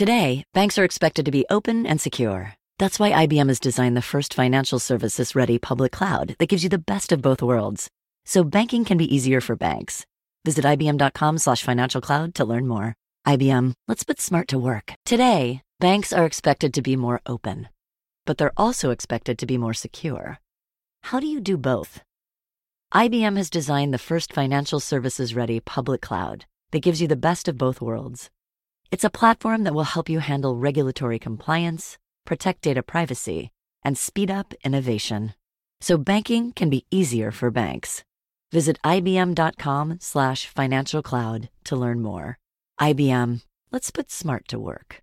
Today, banks are expected to be open and secure. That's why IBM has designed the first financial services ready public cloud that gives you the best of both worlds. So banking can be easier for banks. Visit IBM.com slash financial cloud to learn more. IBM, let's put smart to work. Today, banks are expected to be more open, but they're also expected to be more secure. How do you do both? IBM has designed the first financial services ready public cloud that gives you the best of both worlds. It's a platform that will help you handle regulatory compliance, protect data privacy, and speed up innovation. So banking can be easier for banks. Visit ibm.com slash financial cloud to learn more. IBM, let's put smart to work.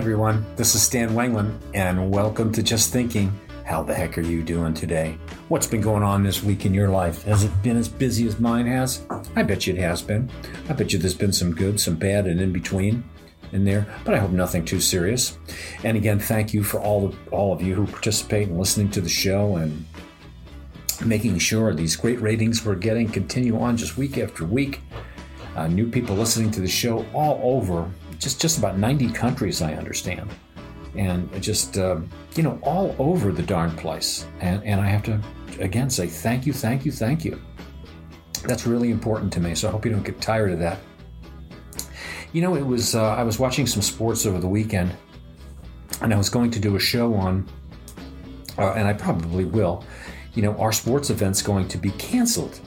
Everyone, this is Stan Wanglund, and welcome to Just Thinking. How the heck are you doing today? What's been going on this week in your life? Has it been as busy as mine has? I bet you it has been. I bet you there's been some good, some bad, and in between in there, but I hope nothing too serious. And again, thank you for all of, all of you who participate in listening to the show and making sure these great ratings we're getting continue on just week after week. Uh, new people listening to the show all over just just about 90 countries, I understand, and just uh, you know all over the darn place. And and I have to again say thank you, thank you, thank you. That's really important to me. So I hope you don't get tired of that. You know, it was uh, I was watching some sports over the weekend, and I was going to do a show on, uh, and I probably will. You know, our sports events going to be canceled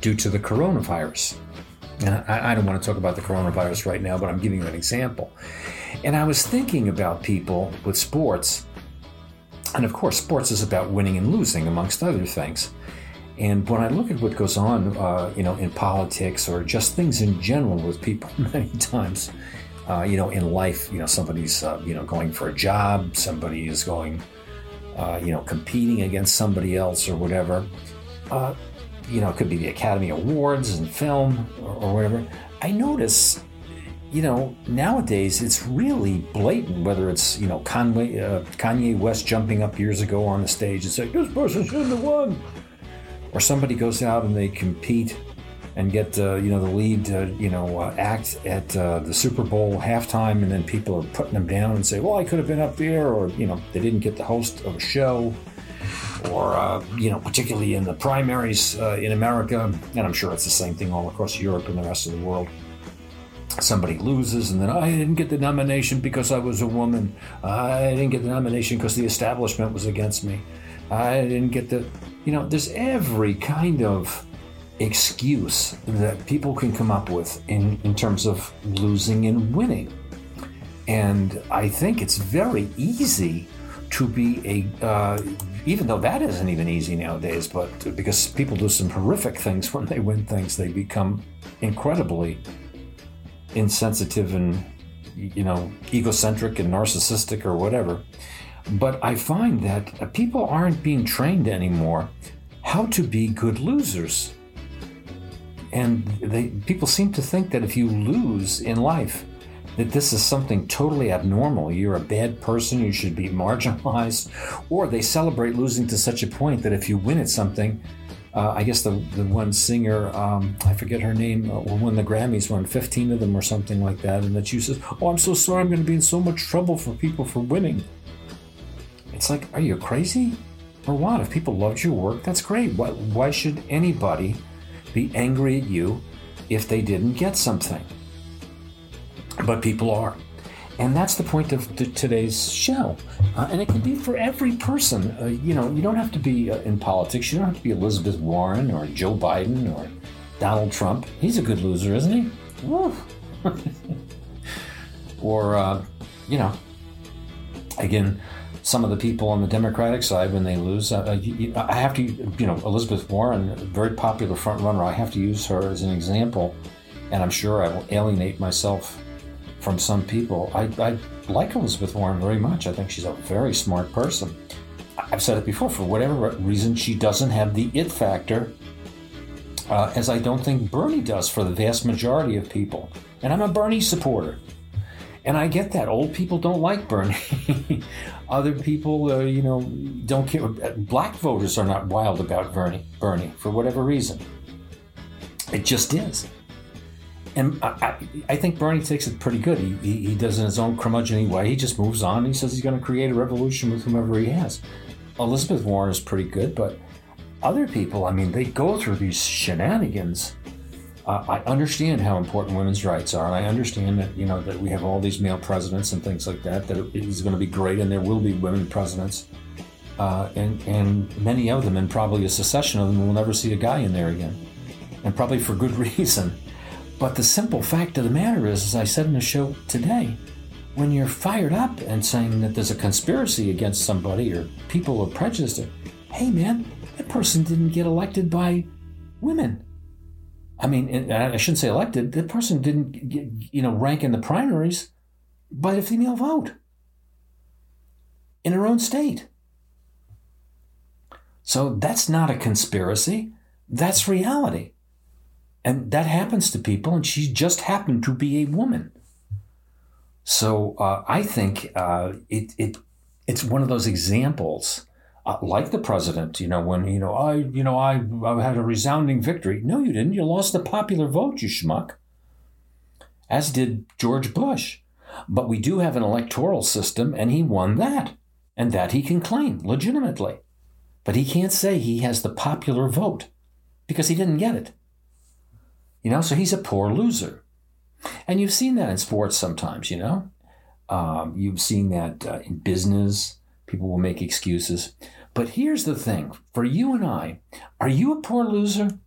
due to the coronavirus. And I, I, don't want to talk about the coronavirus right now, but I'm giving you an example. And I was thinking about people with sports. And of course, sports is about winning and losing, amongst other things. And when I look at what goes on, uh, you know, in politics or just things in general with people, many times, uh, you know, in life, you know, somebody's, uh, you know, going for a job, somebody is going, uh, you know, competing against somebody else or whatever uh, you know, it could be the Academy Awards and film or, or whatever. I notice, you know, nowadays it's really blatant. Whether it's you know Conway, uh, Kanye West jumping up years ago on the stage and saying this person shouldn't have won, or somebody goes out and they compete and get uh, you know the lead uh, you know uh, act at uh, the Super Bowl halftime, and then people are putting them down and say, well, I could have been up there, or you know they didn't get the host of a show or uh, you know, particularly in the primaries uh, in America, and I'm sure it's the same thing all across Europe and the rest of the world. Somebody loses, and then I didn't get the nomination because I was a woman. I didn't get the nomination because the establishment was against me. I didn't get the, you know, there's every kind of excuse that people can come up with in, in terms of losing and winning. And I think it's very easy to be a uh, even though that isn't even easy nowadays, but because people do some horrific things when they win things, they become incredibly insensitive and, you know, egocentric and narcissistic or whatever. But I find that people aren't being trained anymore how to be good losers. And they, people seem to think that if you lose in life, that this is something totally abnormal. You're a bad person, you should be marginalized. Or they celebrate losing to such a point that if you win at something, uh, I guess the, the one singer, um, I forget her name, uh, won the Grammys, won 15 of them or something like that, and that she says, Oh, I'm so sorry, I'm going to be in so much trouble for people for winning. It's like, are you crazy? Or what? If people loved your work, that's great. Why, why should anybody be angry at you if they didn't get something? But people are. And that's the point of today's show. Uh, and it can be for every person. Uh, you know, you don't have to be uh, in politics. You don't have to be Elizabeth Warren or Joe Biden or Donald Trump, he's a good loser, isn't he? Or, uh, you know, again, some of the people on the Democratic side when they lose. Uh, I have to, you know, Elizabeth Warren, very popular front runner. I have to use her as an example, and I'm sure I will alienate myself from some people. I, I like Elizabeth Warren very much. I think she's a very smart person. I've said it before. For whatever reason, she doesn't have the it factor, uh, as I don't think Bernie does for the vast majority of people. And I'm a Bernie supporter. And I get that. Old people don't like Bernie. Other people, uh, you know, don't care. Black voters are not wild about Bernie, Bernie for whatever reason. It just is. And I, I, think Bernie takes it pretty good. He, he, he does it in his own curmudgeon way. He just moves on. He says he's going to create a revolution with whomever he has. Elizabeth Warren is pretty good, but other people, I mean, they go through these shenanigans uh, I understand how important women's rights are, and I understand that you know that we have all these male presidents and things like that. That it is going to be great, and there will be women presidents, uh, and and many of them, and probably a succession of them, will never see a guy in there again, and probably for good reason. But the simple fact of the matter is, as I said in the show today, when you're fired up and saying that there's a conspiracy against somebody or people are prejudiced, hey man, that person didn't get elected by women I mean, I shouldn't say elected. That person didn't, get, you know, rank in the primaries by the female vote in her own state. So that's not a conspiracy. That's reality. And that happens to people, and she just happened to be a woman. So uh, I think uh, it, it it's one of those examples uh, like the president, you know, when you know I, you know, I, I had a resounding victory. No, you didn't. You lost the popular vote, you schmuck. As did George Bush. But we do have an electoral system, and he won that, and that he can claim legitimately. But he can't say he has the popular vote because he didn't get it. You know, so he's a poor loser. And you've seen that in sports sometimes, you know. Um, you've seen that uh, in business. People will make excuses. But here's the thing for you and I, are you a poor loser?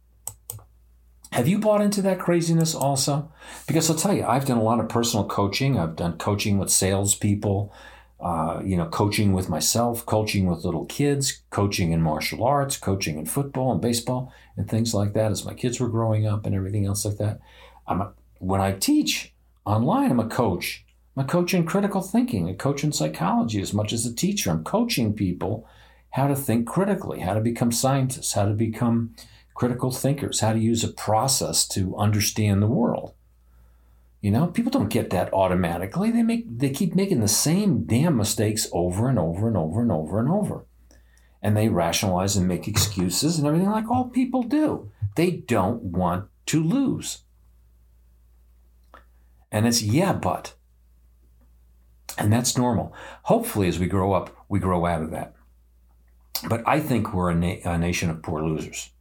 Have you bought into that craziness also? Because I'll tell you, I've done a lot of personal coaching. I've done coaching with salespeople, uh, you know, coaching with myself, coaching with little kids, coaching in martial arts, coaching in football and baseball and things like that as my kids were growing up and everything else like that. I'm a, when I teach online, I'm a coach. I'm a coach in critical thinking, a coach in psychology as much as a teacher. I'm coaching people how to think critically, how to become scientists, how to become critical thinkers, how to use a process to understand the world. You know, people don't get that automatically. They make they keep making the same damn mistakes over and over and over and over and over. And they rationalize and make excuses and everything like all people do. They don't want to lose. And it's yeah, but. And that's normal. Hopefully, as we grow up, we grow out of that. But I think we're a, na- a nation of poor losers.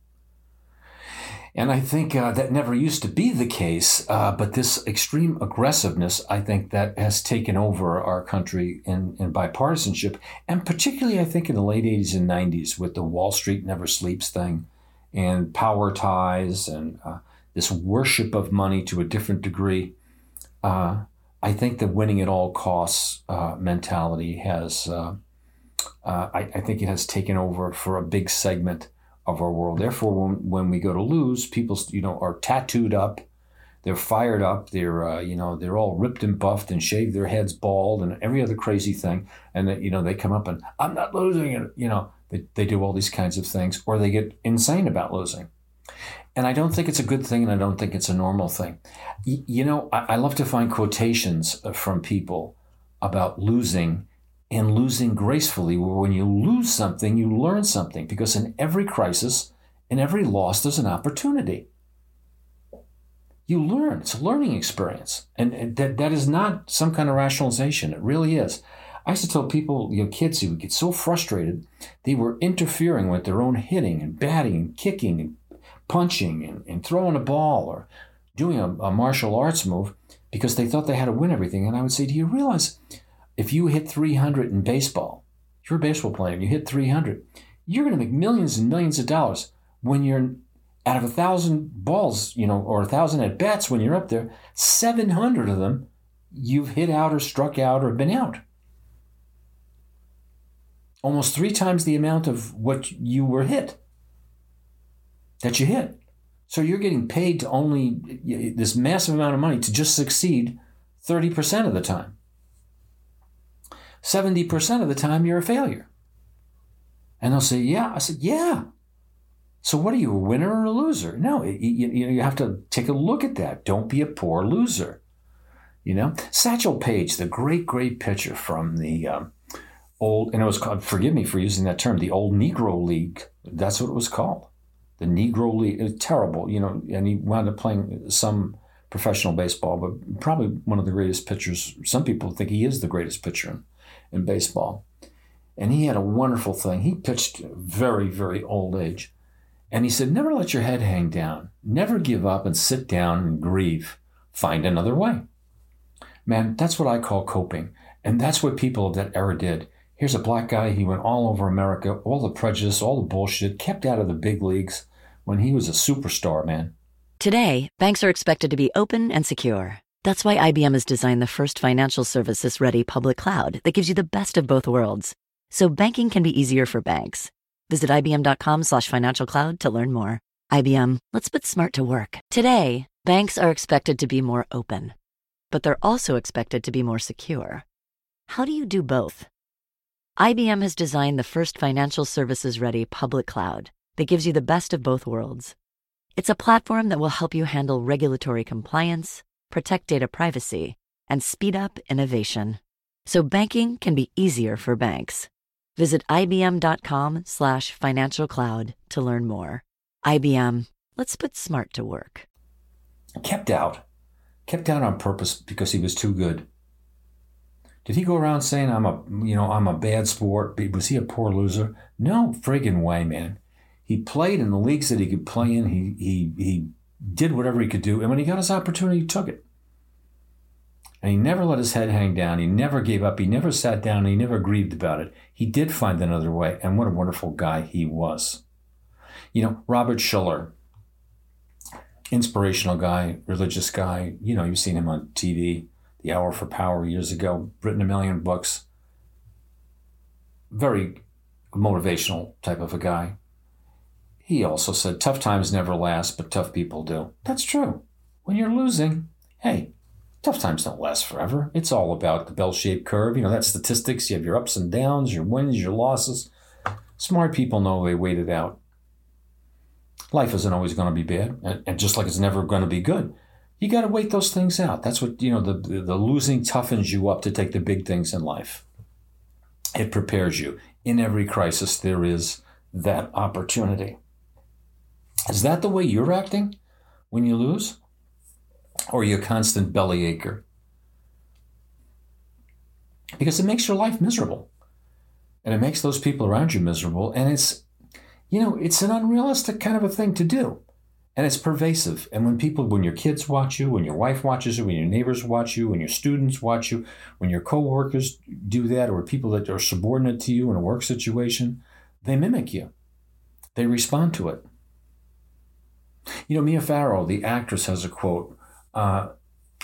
And I think uh, that never used to be the case, uh, but this extreme aggressiveness, I think that has taken over our country in, in bipartisanship, and particularly, I think, in the late 80s and 90s with the Wall Street never sleeps thing and power ties and uh, this worship of money to a different degree. Uh, I think the winning at all costs uh, mentality has uh, I, I, think it has taken over for a big segment of our world. Therefore, when, when we go to lose, people you know are tattooed up, they're fired up, they're uh, you know they're all ripped and buffed and shaved their heads bald and every other crazy thing, and that you know they come up and I'm not losing, and you know they, they do all these kinds of things, or they get insane about losing. And I don't think it's a good thing, and I don't think it's a normal thing. Y- you know, I, I love to find quotations from people about losing and losing gracefully. When you lose something, you learn something because in every crisis, in every loss, there's an opportunity. You learn. It's a learning experience. And that, that is not some kind of rationalization. It really is. I used to tell people, you know, kids who would get so frustrated, they were interfering with their own hitting and batting and kicking and punching and, and throwing a ball or doing a, a martial arts move because they thought they had to win everything. And I would say, do you realize if you hit 300 in baseball, if you're a baseball player, and you hit 300, you're going to make millions and millions of dollars when you're out of a thousand balls, you know, or a thousand at bats when you're up there, 700 of them you've hit out or struck out or been out. Almost three times the amount of what you were hit that you hit. So you're getting paid to only this massive amount of money to just succeed 30% of the time. 70% of the time, you're a failure. And they'll say, Yeah. I said, Yeah. So what are you, a winner or a loser? No, you, you have to take a look at that. Don't be a poor loser. You know, Satchel Paige, the great, great pitcher from the um, old, and it was called, forgive me for using that term, the old Negro League. That's what it was called. The Negro League. Terrible, you know, and he wound up playing some professional baseball, but probably one of the greatest pitchers. Some people think he is the greatest pitcher in, baseball. And he had a wonderful thing. He pitched very, very old age. And he said, Never let your head hang down. Never give up and sit down and grieve. Find another way. Man, that's what I call coping. And that's what people of that era did. Here's a black guy. He went all over America, all the prejudice, all the bullshit, kept out of the big leagues when he was a superstar, man. Today, banks are expected to be open and secure. That's why IBM has designed the first financial services ready public cloud that gives you the best of both worlds. So banking can be easier for banks. Visit IBM.com slash financial cloud to learn more. IBM, let's put smart to work. Today, banks are expected to be more open, but they're also expected to be more secure. How do you do both? IBM has designed the first financial services ready public cloud that gives you the best of both worlds. It's a platform that will help you handle regulatory compliance, protect data privacy, and speed up innovation. So banking can be easier for banks. Visit ibm.com slash financial cloud to learn more. IBM, let's put smart to work. Kept out. Kept out on purpose because he was too good. Did he go around saying I'm a you know I'm a bad sport? Was he a poor loser? No friggin' way, man. He played in the leagues that he could play in. He he he did whatever he could do, and when he got his opportunity, he took it. And he never let his head hang down. He never gave up. He never sat down. he never grieved about it. He did find another way. And what a wonderful guy he was. You know, Robert Schuller, inspirational guy, religious guy. You know, you've seen him on TV, The Hour for Power years ago, written a million books. Very motivational type of a guy. He also said, tough times never last, but tough people do. That's true. When you're losing, hey, tough times don't last forever. It's all about the bell shaped curve. You know, that statistics. You have your ups and downs, your wins, your losses. Smart people know they wait it out. Life isn't always going to be bad, and just like it's never going to be good. You got to wait those things out. That's what, you know, the, the losing toughens you up to take the big things in life. It prepares you. In every crisis, there is that opportunity. Is that the way you're acting when you lose? or you a constant bellyacre. Because it makes your life miserable. And it makes those people around you miserable. And it's, you know, it's an unrealistic kind of a thing to do. And it's pervasive. And when people, when your kids watch you, when your wife watches you, when your neighbors watch you, when your students watch you, when your coworkers do that, or people that are subordinate to you in a work situation, they mimic you. They respond to it. You know, Mia Farrow, the actress, has a quote uh,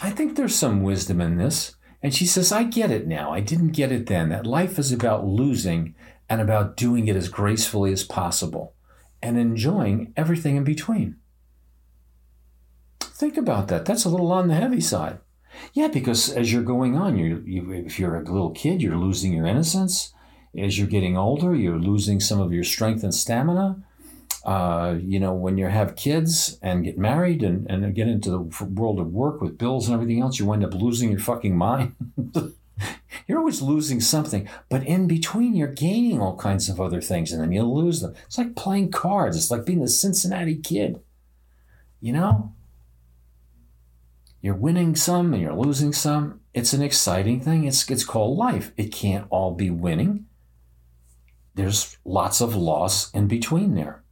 I think there's some wisdom in this. And she says, I get it now. I didn't get it then. That life is about losing and about doing it as gracefully as possible and enjoying everything in between. Think about that. That's a little on the heavy side. Yeah, because as you're going on, you, you, if you're a little kid, you're losing your innocence. As you're getting older, you're losing some of your strength and stamina. Uh, you know, when you have kids and get married and, and get into the world of work with bills and everything else, you wind up losing your fucking mind. you're always losing something, but in between, you're gaining all kinds of other things, and then you lose them. It's like playing cards. It's like being the Cincinnati kid. You know, you're winning some and you're losing some. It's an exciting thing. It's it's called life. It can't all be winning. There's lots of loss in between there.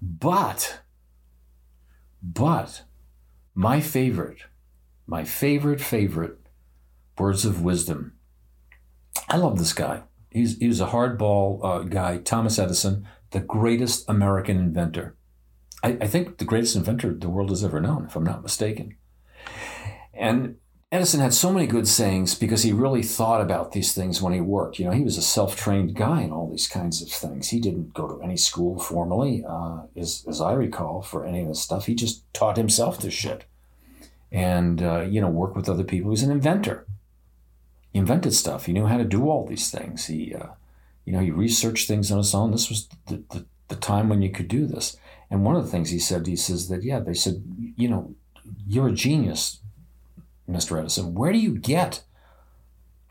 But, but, my favorite, my favorite, favorite words of wisdom. I love this guy. He's, he was a hardball uh, guy, Thomas Edison, the greatest American inventor. I, I think the greatest inventor the world has ever known, if I'm not mistaken. And Edison had so many good sayings because he really thought about these things when he worked. You know, he was a self trained guy in all these kinds of things. He didn't go to any school formally, uh, as, as I recall, for any of this stuff. He just taught himself this shit and, uh, you know, worked with other people. He was an inventor. He invented stuff. He knew how to do all these things. He, uh, you know, he researched things on his own. This was the, the, the time when you could do this. And one of the things he said, he says that, yeah, they said, you know, you're a genius Mr. Edison, where do you get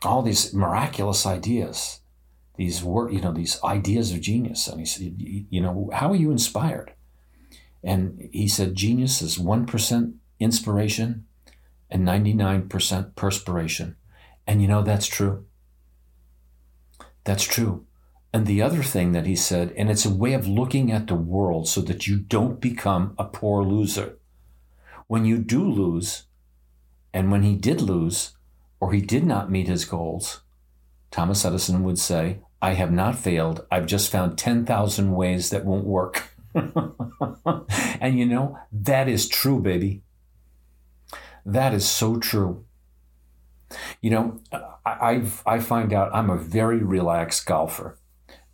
all these miraculous ideas, these work, you know, these ideas of genius? And he said, you know, how are you inspired? And he said, genius is 1% inspiration and 99% perspiration. And you know, that's true. That's true. And the other thing that he said, and it's a way of looking at the world so that you don't become a poor loser. When you do lose, and when he did lose, or he did not meet his goals, Thomas Edison would say, I have not failed. I've just found 10,000 ways that won't work. and you know, that is true, baby. That is so true. You know, I, I find out I'm a very relaxed golfer,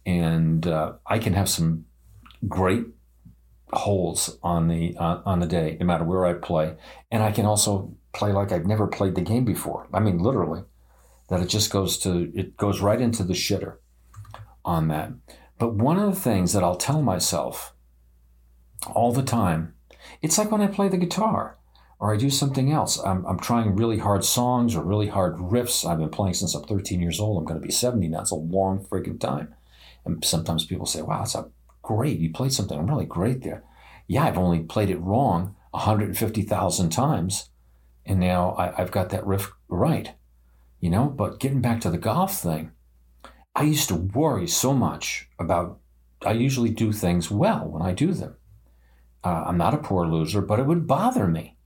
and uh, I can have some great holes on the uh, on the day, no matter where I play, and I can also play like I've never played the game before. I mean, literally, that it just goes to, it goes right into the shitter on that. But one of the things that I'll tell myself all the time, it's like when I play the guitar or I do something else. I'm, I'm trying really hard songs or really hard riffs. I've been playing since I'm 13 years old. I'm going to be 70 now. It's a long freaking time. And sometimes people say, wow, that's a great. You played something really great there. Yeah, I've only played it wrong 150,000 times and now I, have got that riff right, you know. But getting back to the golf thing, I used to worry so much about. I usually do things well when I do them. Uh, I'm not a poor loser, but it would bother me,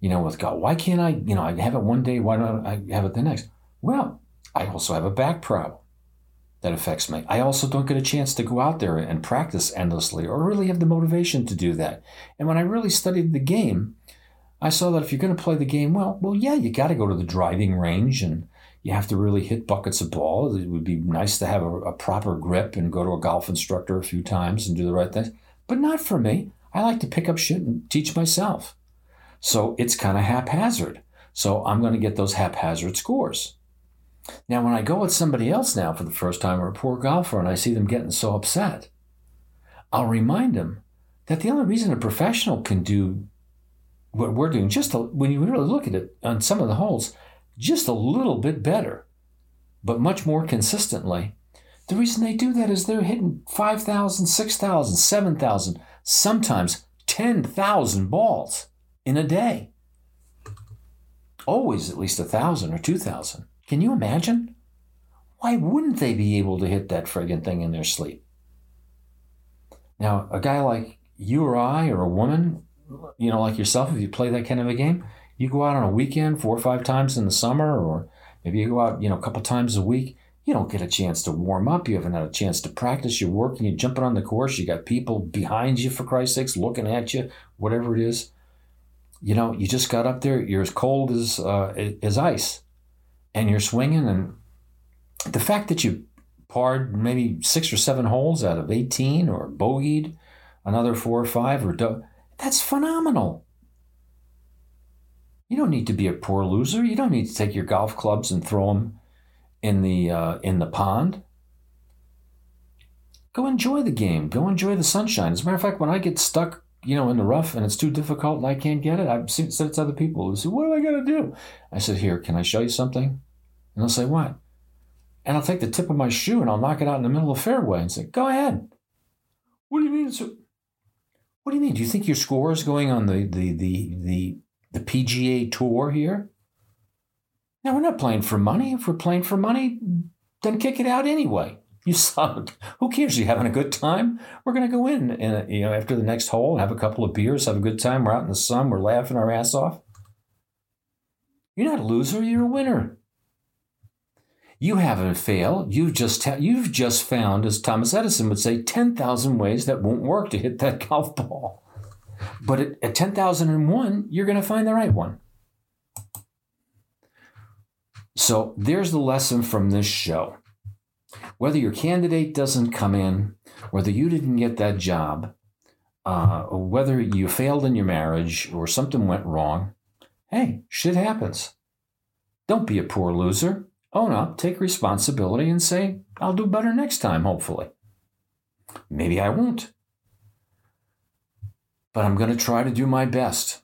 you know, with golf. Why can't I, you know, I have it one day, why don't I have it the next? Well, I also have a back problem that affects me. I also don't get a chance to go out there and practice endlessly or really have the motivation to do that. And when I really studied the game, I saw that if you're going to play the game well, well, yeah, you got to go to the driving range and you have to really hit buckets of ball. It would be nice to have a, a proper grip and go to a golf instructor a few times and do the right things, but not for me. I like to pick up shit and teach myself. So it's kind of haphazard. So I'm going to get those haphazard scores. Now, when I go with somebody else now for the first time or a poor golfer and I see them getting so upset, I'll remind them that the only reason a professional can do what we're doing, just a, when you really look at it on some of the holes, just a little bit better, but much more consistently. The reason they do that is they're hitting 5,000, 6,000, 7,000, sometimes 10,000 balls in a day. Always at least a 1,000 or 2,000. Can you imagine? Why wouldn't they be able to hit that friggin' thing in their sleep? Now, a guy like you or I or a woman you know, like yourself, if you play that kind of a game, you go out on a weekend four or five times in the summer, or maybe you go out, you know, a couple times a week. You don't get a chance to warm up. You haven't had a chance to practice. You're working, you're jumping on the course. You got people behind you, for Christ's sakes, looking at you, whatever it is. You know, you just got up there. You're as cold as uh, as ice, and you're swinging. And the fact that you parred maybe six or seven holes out of 18 or bogeyed another four or five or do- that's phenomenal. You don't need to be a poor loser. You don't need to take your golf clubs and throw them in the uh, in the pond. Go enjoy the game. Go enjoy the sunshine. As a matter of fact, when I get stuck, you know, in the rough and it's too difficult and I can't get it, I've seen, said it to other people who say, "What am I to do?" I said, "Here, can I show you something?" And they'll say, "What?" And I'll take the tip of my shoe and I'll knock it out in the middle of the fairway and say, "Go ahead." What do you mean? What do you mean? Do you think your score is going on the the the the, the PGA tour here? Now we're not playing for money. If we're playing for money, then kick it out anyway. You suck. Who cares? You having a good time? We're gonna go in and you know after the next hole, have a couple of beers, have a good time. We're out in the sun. We're laughing our ass off. You're not a loser. You're a winner. You haven't failed. You've just you've just found, as Thomas Edison would say, ten thousand ways that won't work to hit that golf ball. But at, at 10,001, you're going to find the right one. So there's the lesson from this show. Whether your candidate doesn't come in, whether you didn't get that job, uh, whether you failed in your marriage or something went wrong, hey, shit happens. Don't be a poor loser. Own up, take responsibility, and say, I'll do better next time, hopefully. Maybe I won't. But I'm going to try to do my best.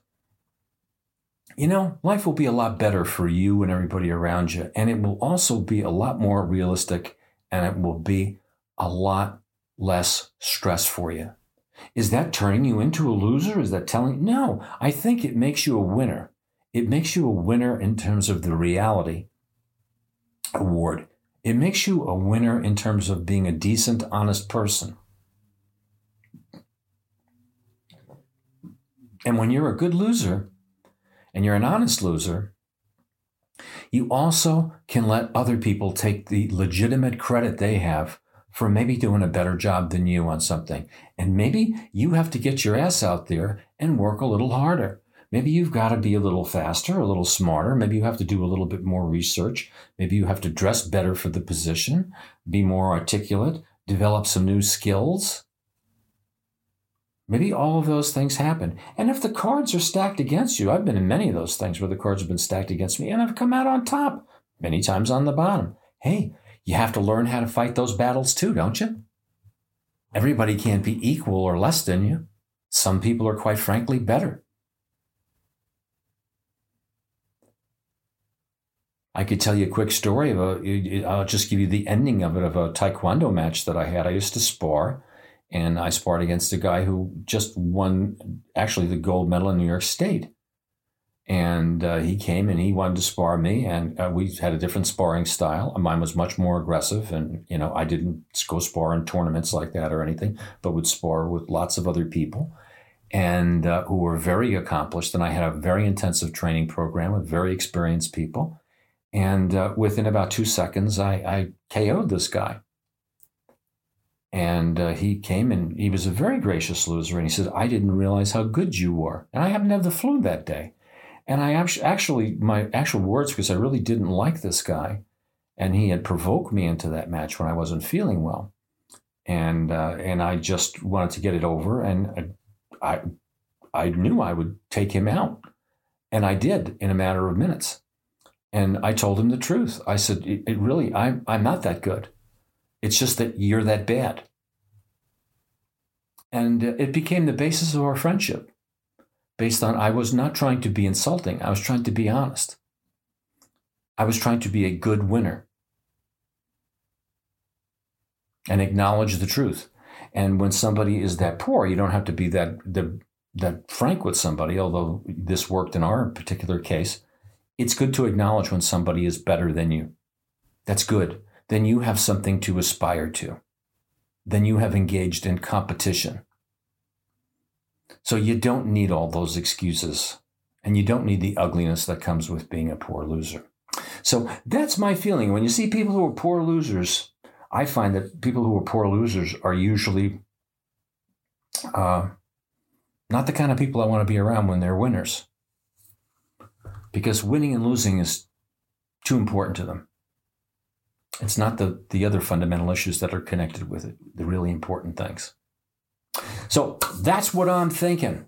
You know, life will be a lot better for you and everybody around you. And it will also be a lot more realistic and it will be a lot less stress for you. Is that turning you into a loser? Is that telling? No, I think it makes you a winner. It makes you a winner in terms of the reality award. It makes you a winner in terms of being a decent, honest person. And when you're a good loser and you're an honest loser, you also can let other people take the legitimate credit they have for maybe doing a better job than you on something. And maybe you have to get your ass out there and work a little harder. Maybe you've got to be a little faster, a little smarter. Maybe you have to do a little bit more research. Maybe you have to dress better for the position, be more articulate, develop some new skills. Maybe all of those things happen. And if the cards are stacked against you, I've been in many of those things where the cards have been stacked against me and I've come out on top, many times on the bottom. Hey, you have to learn how to fight those battles too, don't you? Everybody can't be equal or less than you. Some people are quite frankly better. I could tell you a quick story of a, I'll just give you the ending of it of a taekwondo match that I had. I used to spar and I sparred against a guy who just won actually the gold medal in New York State. And uh, he came and he wanted to spar me, and uh, we had a different sparring style. Mine was much more aggressive, and you know I didn't go spar in tournaments like that or anything, but would spar with lots of other people, and uh, who were very accomplished. And I had a very intensive training program with very experienced people, and uh, within about two seconds, I, I KO'd this guy. And uh, he came and he was a very gracious loser. And he said, I didn't realize how good you were. And I happened to have the flu that day. And I actually, my actual words, because I really didn't like this guy. And he had provoked me into that match when I wasn't feeling well. And, uh, and I just wanted to get it over. And I, I knew I would take him out. And I did in a matter of minutes. And I told him the truth. I said, it, it really, I'm, I'm not that good. It's just that you're that bad. And uh, it became the basis of our friendship, based on I was not trying to be insulting, I was trying to be honest. I was trying to be a good winner and acknowledge the truth. And when somebody is that poor, you don't have to be that, that, that frank with somebody, although this worked in our particular case. It's good to acknowledge when somebody is better than you. That's good then you have something to aspire to. Then you have engaged in competition. So you don't need all those excuses and you don't need the ugliness that comes with being a poor loser. So that's my feeling. When you see people who are poor losers, I find that people who are poor losers are usually uh, not the kind of people I want to be around when they're winners. Because winning and losing is too important to them. It's not the, the other fundamental issues that are connected with it, the really important things. So that's what I'm thinking.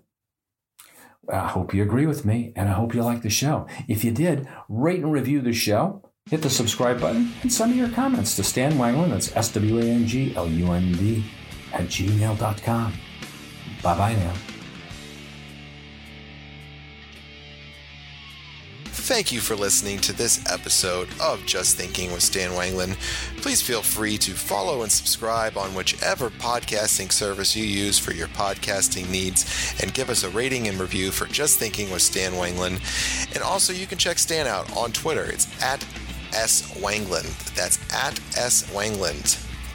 I hope you agree with me and I hope you like the show. If you did, rate and review the show, hit the subscribe button, and send me your comments to Stan Wanglund, that's S W A N G L U N D, at gmail.com. Bye bye now. Thank you for listening to this episode of Just Thinking with Stan Wanglund. Please feel free to follow and subscribe on whichever podcasting service you use for your podcasting needs and give us a rating and review for Just Thinking with Stan Wanglund. And also, you can check Stan out on Twitter. It's at S. Wanglund. That's at S. Wanglund.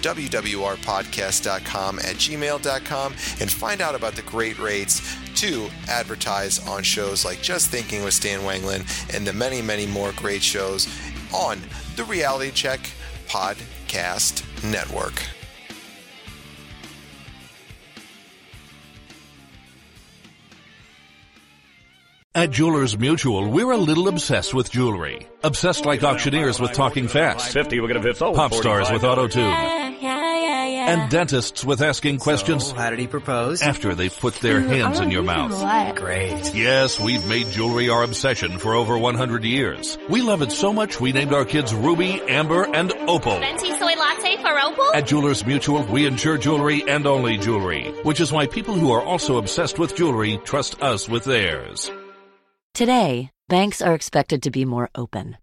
wwrpodcast.com at gmail.com and find out about the great rates to advertise on shows like Just Thinking with Stan Wanglund and the many, many more great shows on the Reality Check Podcast Network. At Jewelers Mutual, we're a little obsessed with jewelry. Obsessed like auctioneers with talking fast. 50, we're gonna fit. Pop stars with auto tune. And dentists with asking questions So, how did he propose? after they've put their mm, hands in your mouth. What? Great. Yes, we've made jewelry our obsession for over 100 years. We love it so much we named our kids Ruby, Amber, and Opal. Venti soy latte for Opal? At Jewelers Mutual, we insure jewelry and only jewelry, which is why people who are also obsessed with jewelry trust us with theirs. Today, banks are expected to be more open,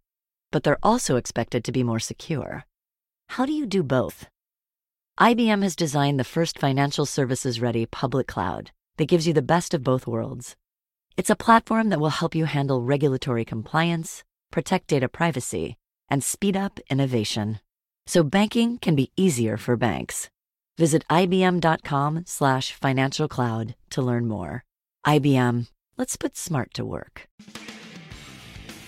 but they're also expected to be more secure. How do you do both? IBM has designed the first financial services ready public cloud that gives you the best of both worlds. It's a platform that will help you handle regulatory compliance, protect data privacy, and speed up innovation. So banking can be easier for banks. Visit ibm.com slash financial cloud to learn more. IBM, let's put smart to work.